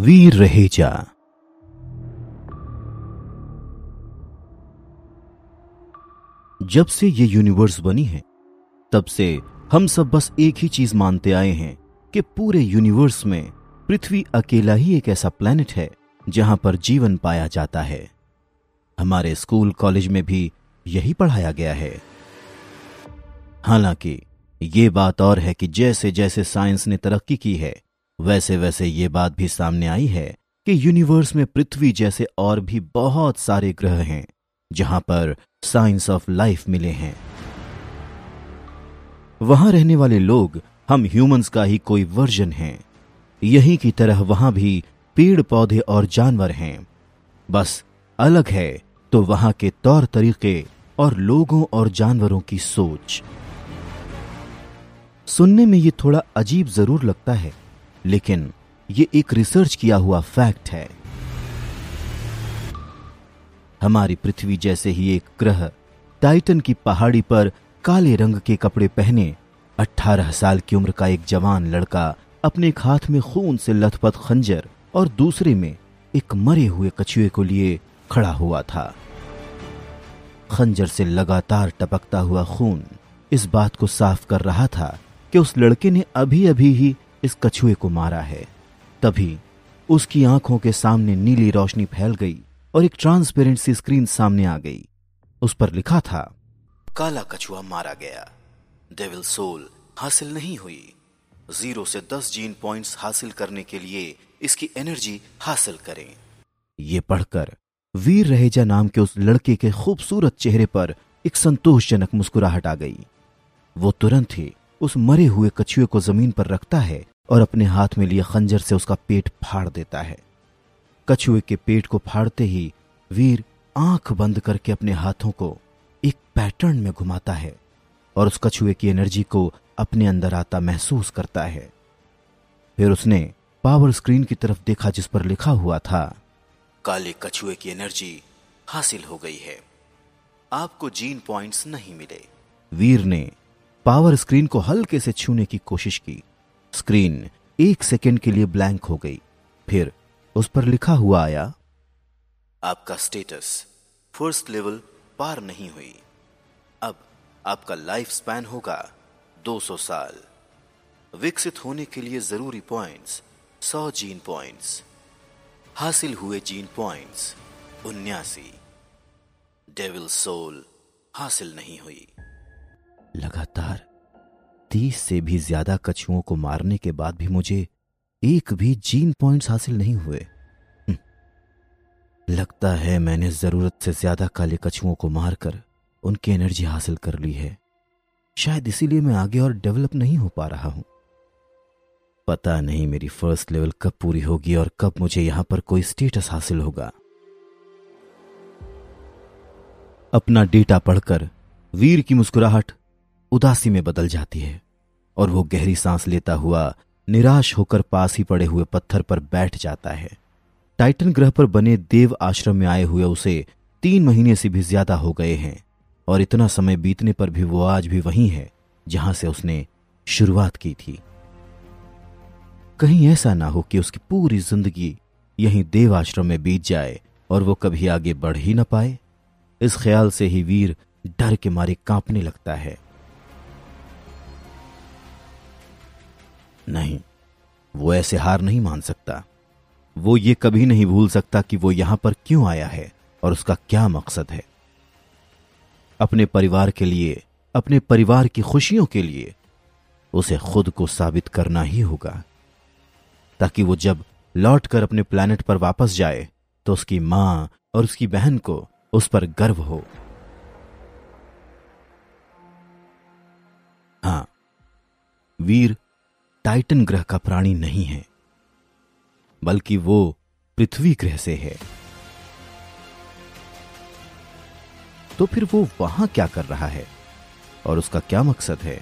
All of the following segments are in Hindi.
वीर रहेजा जब से ये यूनिवर्स बनी है, तब से हम सब बस एक ही चीज़ मानते आए हैं कि पूरे यूनिवर्स में पृथ्वी अकेला ही एक ऐसा प्लेनेट है जहाँ पर जीवन पाया जाता है। हमारे स्कूल कॉलेज में भी यही पढ़ाया गया है। हालाँकि ये बात और है कि जैसे जैसे साइंस ने तरक्की की है वैसे वैसे ये बात भी सामने आई है कि यूनिवर्स में पृथ्वी जैसे और भी बहुत सारे ग्रह हैं, जहाँ पर साइंस ऑफ़ लाइफ मिले हैं। वहाँ रहने वाले लोग हम ह्यूमंस का ही कोई वर्जन हैं। यही की तरह वहाँ भी पेड़ पौधे और जानवर हैं। बस अलग है तो वहाँ के तौर तरीके और लोगों और जानवरों की सोच। सुनने में ये थोड़ा अजीब ज़रूर लगता है लेकिन ये एक रिसर्च किया हुआ फैक्ट है। हमारी पृथ्वी जैसे ही एक ग्रह टाइटन की पहाड़ी पर काले रंग के कपड़े पहने 18 साल की उम्र का एक जवान लड़का अपने एक हाथ में खून से लथपथ खंजर और दूसरे में एक मरे हुए कछुए को लिए खड़ा हुआ था। खंजर से लगातार टपकता हुआ खून इस बात को साफ़ कर रहा था कि उस लड़के ने अभी अभी ही इस कछुए को मारा है। तभी उसकी आँखों के सामने नीली रोशनी फैल गई और एक ट्रांसपेरेंट सी स्क्रीन सामने आ गई। उस पर लिखा था, काला कछुआ मारा गया। डेविल सोल हासिल नहीं हुई। ज़ीरो से दस जीन पॉइंट्स हासिल करने के लिए इसकी एनर्जी हासिल करें। ये पढ़कर वीर रहेजा नाम के उस लड़के के खूबसूरत चेहरे पर एक संतोषजनक मुस्कुराहट आ गई। वो तुरंत ही उस मरे हुए कछुए को ज़मीन पर रखता है और अपने हाथ में लिए खंजर से उसका पेट फाड़ देता है। कछुए के पेट को फाड़ते ही वीर आँख बंद करके अपने हाथों को एक पैटर्न में घुमाता है और उस कछुए की एनर्जी को अपने अंदर आता महसूस करता है। फिर उसने पावर स्क्रीन की तरफ़ देखा जिस पर लिखा हुआ था, काले कछुए की एनर्जी हासिल हो गई है। आपको जीन पॉइंट्स नहीं मिले। वीर ने पावर स्क्रीन को हल्के से छूने की कोशिश की। स्क्रीन एक सेकेंड के लिए ब्लैंक हो गई। फिर उस पर लिखा हुआ आया आपका स्टेटस फ़र्स्ट लेवल पार नहीं हुई। अब आपका लाइफ स्पैन होगा 200 साल। विकसित होने के लिए ज़रूरी पॉइंट्स 100 जीन पॉइंट्स हासिल हुए जीन पॉइंट्स उन्यासी। डेविल सोल हासिल नहीं हुई। लगातार तीस से भी ज़्यादा कछुओं को मारने के बाद भी मुझे एक भी जीन पॉइंट्स हासिल नहीं हुए। हम्म। लगता है मैंने ज़रूरत से ज़्यादा काले कछुओं को मारकर उनकी एनर्जी हासिल कर ली है। शायद इसीलिए मैं आगे और डेवलप नहीं हो पा रहा हूँ। पता नहीं मेरी फ़र्स्ट लेवल कब पूरी होगी और कब मुझे यहाँ पर कोई स्टेटस हासिल होगा। अपना डेटा पढ़कर वीर की मुस्कुराहट उदासी में बदल जाती है और वो गहरी सांस लेता हुआ निराश होकर पास ही पड़े हुए पत्थर पर बैठ जाता है। टाइटन ग्रह पर बने देव आश्रम में आए हुए उसे तीन महीने से भी ज़्यादा हो गए हैं और इतना समय बीतने पर भी वो आज भी वहीं है, जहाँ से उसने शुरुआत की थी। कहीं ऐसा ना हो कि उसकी पूरी ज़िंदगी यहीं देव आश्रम में बीत जाए और वो कभी आगे बढ़ ही ना पाए। इस ख्याल से ही वीर डर के मारे कांपने लगता है। नहीं, वो ऐसे हार नहीं मान सकता। वो ये कभी नहीं भूल सकता कि वो यहाँ पर क्यों आया है और उसका क्या मकसद है। अपने परिवार के लिए, अपने परिवार की खुशियों के लिए उसे खुद को साबित करना ही होगा। ताकि वो जब लौट कर अपने प्लेनेट पर वापस जाए तो उसकी माँ और उसकी बहन को उस पर गर्व हो। हाँ, वीर टाइटन ग्रह का प्राणी नहीं है, बल्कि वो पृथ्वी ग्रह से है। तो फिर वो वहाँ क्या कर रहा है और उसका क्या मकसद है?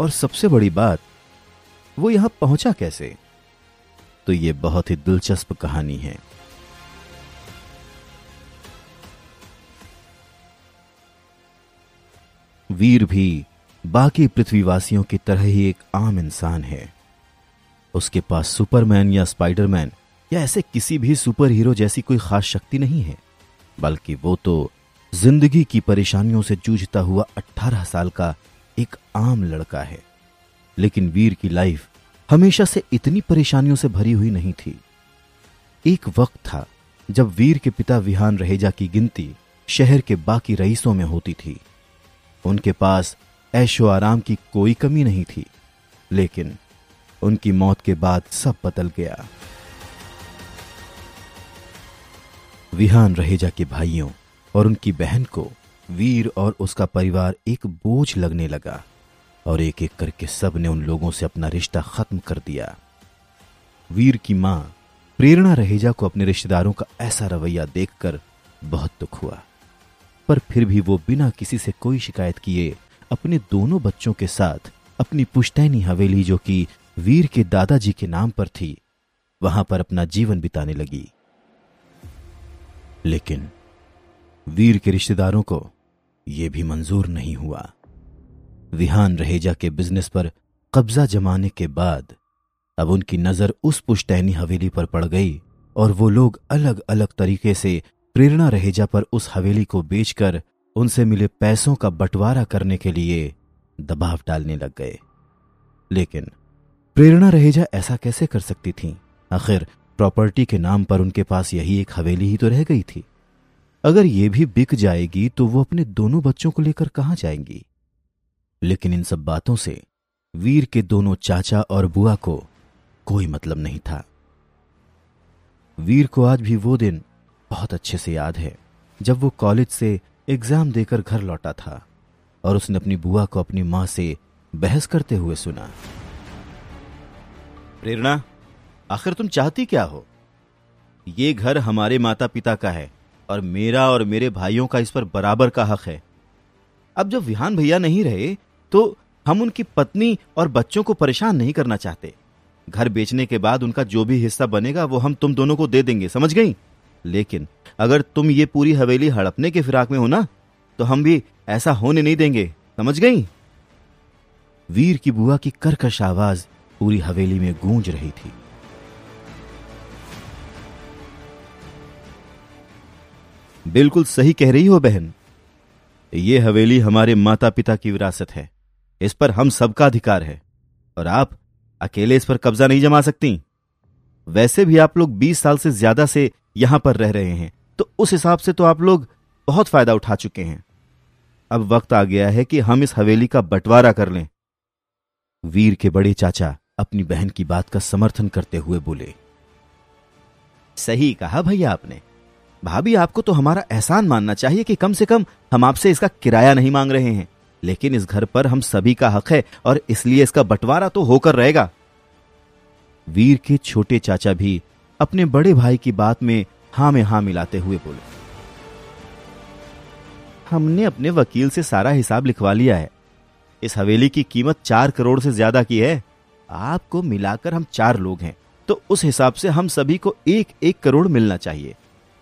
और सबसे बड़ी बात, वो यहाँ पहुँचा कैसे? तो ये बहुत ही दिलचस्प कहानी है। वीर भी बाकी पृथ्वीवासियों की तरह ही एक आम इंसान है। उसके पास सुपरमैन या स्पाइडरमैन या ऐसे किसी भी सुपर हीरो जैसी कोई खास शक्ति नहीं है, बल्कि वो तो ज़िंदगी की परेशानियों से जूझता हुआ 18 साल का एक आम लड़का है। लेकिन वीर की लाइफ हमेशा से इतनी परेशानियों से भरी हुई नहीं थी। एक वक्त था जब वीर के पिता विहान रहेजा की गिनती शहर के बाकी रईसों में होती थी। उनके पास ऐशो आराम की कोई कमी नहीं थी, लेकिन उनकी मौत के बाद सब बदल गया। विहान रहेजा के भाइयों और उनकी बहन को वीर और उसका परिवार एक बोझ लगने लगा और एक एक करके सबने उन लोगों से अपना रिश्ता खत्म कर दिया। वीर की माँ प्रेरणा रहेजा को अपने रिश्तेदारों का ऐसा रवैया देखकर बहुत दुख हुआ, पर फिर भी वो बिना किसी से कोई शिकायत किए अपने दोनों बच्चों के साथ अपनी पुश्तैनी हवेली जो कि वीर के दादाजी के नाम पर थी, वहाँ पर अपना जीवन बिताने लगी। लेकिन वीर के रिश्तेदारों को यह भी मंजूर नहीं हुआ। विहान रहेजा के बिज़नेस पर कब्जा जमाने के बाद अब उनकी नज़र उस पुश्तैनी हवेली पर पड़ गई और वो लोग अलग अलग तरीके से प्रेरणा रहेजा पर उस हवेली को बेचकर उनसे मिले पैसों का बंटवारा करने के लिए दबाव डालने लग गए। लेकिन प्रेरणा रहेजा ऐसा कैसे कर सकती थी? आखिर प्रॉपर्टी के नाम पर उनके पास यही एक हवेली ही तो रह गई थी। अगर ये भी बिक जाएगी तो वो अपने दोनों बच्चों को लेकर कहाँ जाएँगी? लेकिन इन सब बातों से वीर के दोनों चाचा और बुआ को कोई मतलब नहीं था। वीर को आज भी वो दिन बहुत अच्छे से याद है, जब वो कॉलेज से एग्ज़ाम देकर घर लौटा था और उसने अपनी बुआ को अपनी माँ से बहस करते हुए सुना। प्रेरणा, आखिर तुम चाहती क्या हो? ये घर हमारे माता पिता का है और मेरा और मेरे भाइयों का इस पर बराबर का हक है। अब जब विहान भैया नहीं रहे तो हम उनकी पत्नी और बच्चों को परेशान नहीं करना चाहते। घर बेचने के बाद उनका जो भी हिस्सा बनेगा, वो हम तुम दोनों को दे देंगे, समझ गई? लेकिन अगर तुम ये पूरी हवेली हड़पने के फिराक में हो ना तो हम भी ऐसा होने नहीं देंगे। समझ गई? वीर की बुआ की करकश आवाज़ पूरी हवेली में गूंज रही थी। बिल्कुल सही कह रही हो बहन। ये हवेली हमारे माता पिता की विरासत है। इस पर हम सबका अधिकार है। और आप अकेले इस पर कब्जा नहीं जमा सकती। वैसे भी आप लोग 20 साल से ज़्यादा से यहाँ पर रह रहे हैं। तो उस हिसाब से तो आप लोग बहुत फ़ायदा उठा चुके हैं। अब वक्त आ गया है कि हम इस हवेली का बंटवारा कर लें। वीर के बड़े चाचा अपनी बहन की बात का समर्थन करते हुए बोले, सही कहा भैया आपने। भाभी, आपको तो हमारा एहसान मानना चाहिए कि कम से कम हम आपसे इसका किराया नहीं मांग रहे हैं। लेकिन इस घर पर हम सभी का हक है और इसलिए इसका बंटवारा तो होकर रहेगा। वीर के छोटे चाचा भी अपने बड़े भाई की बात में हाँ में हाँ मिलाते हुए बोले, हमने अपने वकील से सारा हिसाब लिखवा लिया है। इस हवेली की कीमत चार करोड़ से ज़्यादा की है। आपको मिलाकर हम चार लोग हैं तो उस हिसाब से हम सभी को एक एक करोड़ मिलना चाहिए।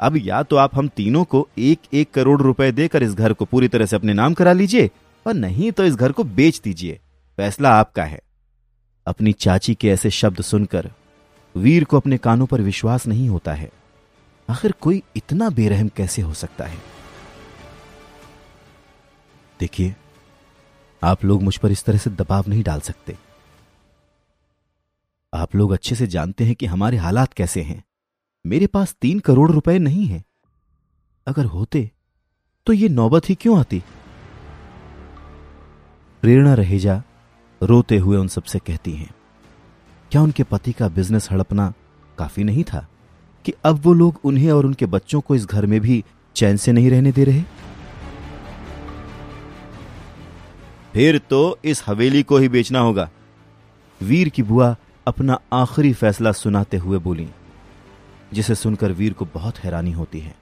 अब या तो आप हम तीनों को एक एक करोड़ रुपए देकर इस घर को पूरी तरह से अपने नाम करा लीजिए, और नहीं तो इस घर को बेच दीजिए। फैसला आपका है। अपनी चाची के ऐसे शब्द सुनकर वीर को अपने कानों पर विश्वास नहीं होता है। आखिर कोई इतना बेरहम कैसे हो सकता है? देखिए, आप लोग मुझ पर इस तरह से दबाव नहीं डाल सकते। आप लोग अच्छे से जानते हैं कि हमारे हालात कैसे हैं। मेरे पास तीन करोड़ रुपए नहीं है। अगर होते तो ये नौबत ही क्यों आती? प्रेरणा रहेजा रोते हुए उन सबसे कहती हैं क्या उनके पति का बिज़नेस हड़पना काफ़ी नहीं था कि अब वो लोग उन्हें और उनके बच्चों को इस घर में भी चैन से नहीं रहने दे रहे? फिर तो इस हवेली को ही बेचना होगा। वीर की बुआ अपना आखिरी फैसला सुनाते हुए बोली, जिसे सुनकर वीर को बहुत हैरानी होती है।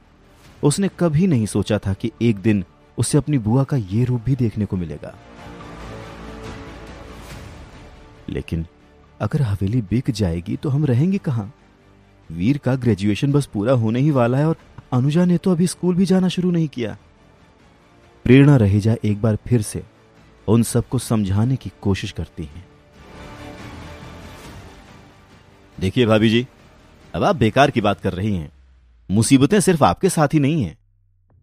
उसने कभी नहीं सोचा था कि एक दिन उसे अपनी बुआ का यह रूप भी देखने को मिलेगा। लेकिन अगर हवेली बिक जाएगी तो हम रहेंगे कहाँ? वीर का ग्रेजुएशन बस पूरा होने ही वाला है और अनुजा ने तो अभी स्कूल भी जाना शुरू नहीं किया। प्रेरणा रहेजा एक बार फिर से, उन सबको समझाने की कोशिश करती हैं। देखिए भाभी जी, अब आप बेकार की बात कर रही हैं। मुसीबतें सिर्फ़ आपके साथ ही नहीं हैं।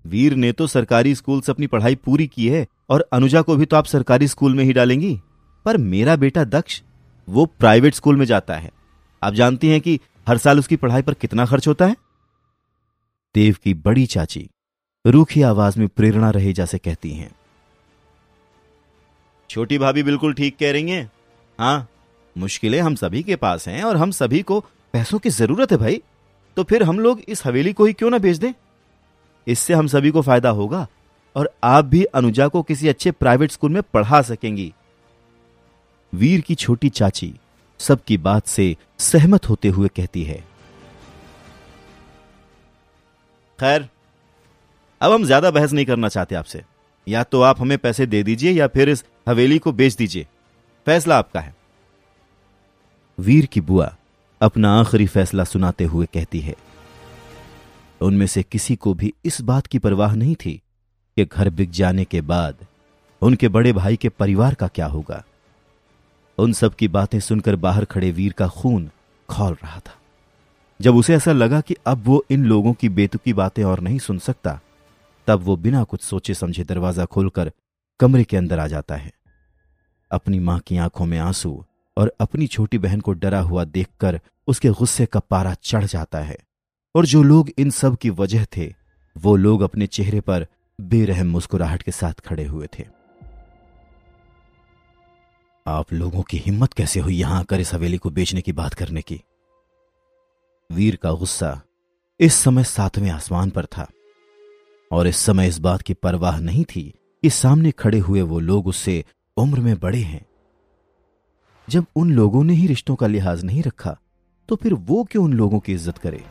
वीर ने तो सरकारी स्कूल से अपनी पढ़ाई पूरी की है और अनुजा को भी तो आप सरकारी स्कूल में ही डालेंगी। पर मेरा बेटा दक्ष वो प्राइवेट स्कूल में जाता है। आप जानती हैं कि हर साल उसकी पढ़ाई पर कितना खर्च होता है? देव की बड़ी चाची रूखी आवाज़ में प्रेरणा रहे जैसे कहती हैं। छोटी भाभी बिल्कुल ठीक कह रही हैं। हाँ मुश्किलें हम सभी के पास हैं और हम सभी को पैसों की ज़रूरत है भाई। तो फिर हम लोग इस हवेली को ही क्यों ना बेच दें? इससे हम सभी को फ़ायदा होगा और आप भी अनुजा को किसी अच्छे प्राइवेट स्कूल में पढ़ा सकेंगी। वीर की छोटी चाची सबकी बात से सहमत होते हुए कहती है। खैर, अब हम ज़्यादा बहस नहीं करना चाहते आपसे। या तो आप हमें पैसे दे दीजिए या फिर इस हवेली को बेच दीजिए। फैसला आपका है। वीर की बुआ अपना आखिरी फैसला सुनाते हुए कहती है, उनमें से किसी को भी इस बात की परवाह नहीं थी कि घर बिक जाने के बाद उनके बड़े भाई के परिवार का क्या होगा। उन सब की बातें सुनकर बाहर खड़े वीर का खून खोल रहा था। जब उसे ऐसा लगा कि अब वो इन लोगों की बेतुकी बातें और नहीं सुन सकता, तब वो बिना कुछ सोचे समझे दरवाज़ा खोलकर कमरे के अंदर आ जाता है। अपनी माँ की आँखों में आँसू और अपनी छोटी बहन को डरा हुआ देखकर उसके गुस्से का पारा चढ़ जाता है और जो लोग इन सब की वजह थे, वो लोग अपने चेहरे पर बेरहम मुस्कुराहट के साथ खड़े हुए थे। आप लोगों की हिम्मत कैसे हुई यहाँ आकर इस हवेली को बेचने की बात करने की? वीर का गुस्सा इस समय सातवें आसमान पर था, और इस समय इस बात की परवाह नहीं थी कि सामने खड़े हुए वो लोग उससे उम्र में बड़े हैं। जब उन लोगों ने ही रिश्तों का लिहाज नहीं रखा तो फिर वो क्यों उन लोगों की इज़्ज़त करे?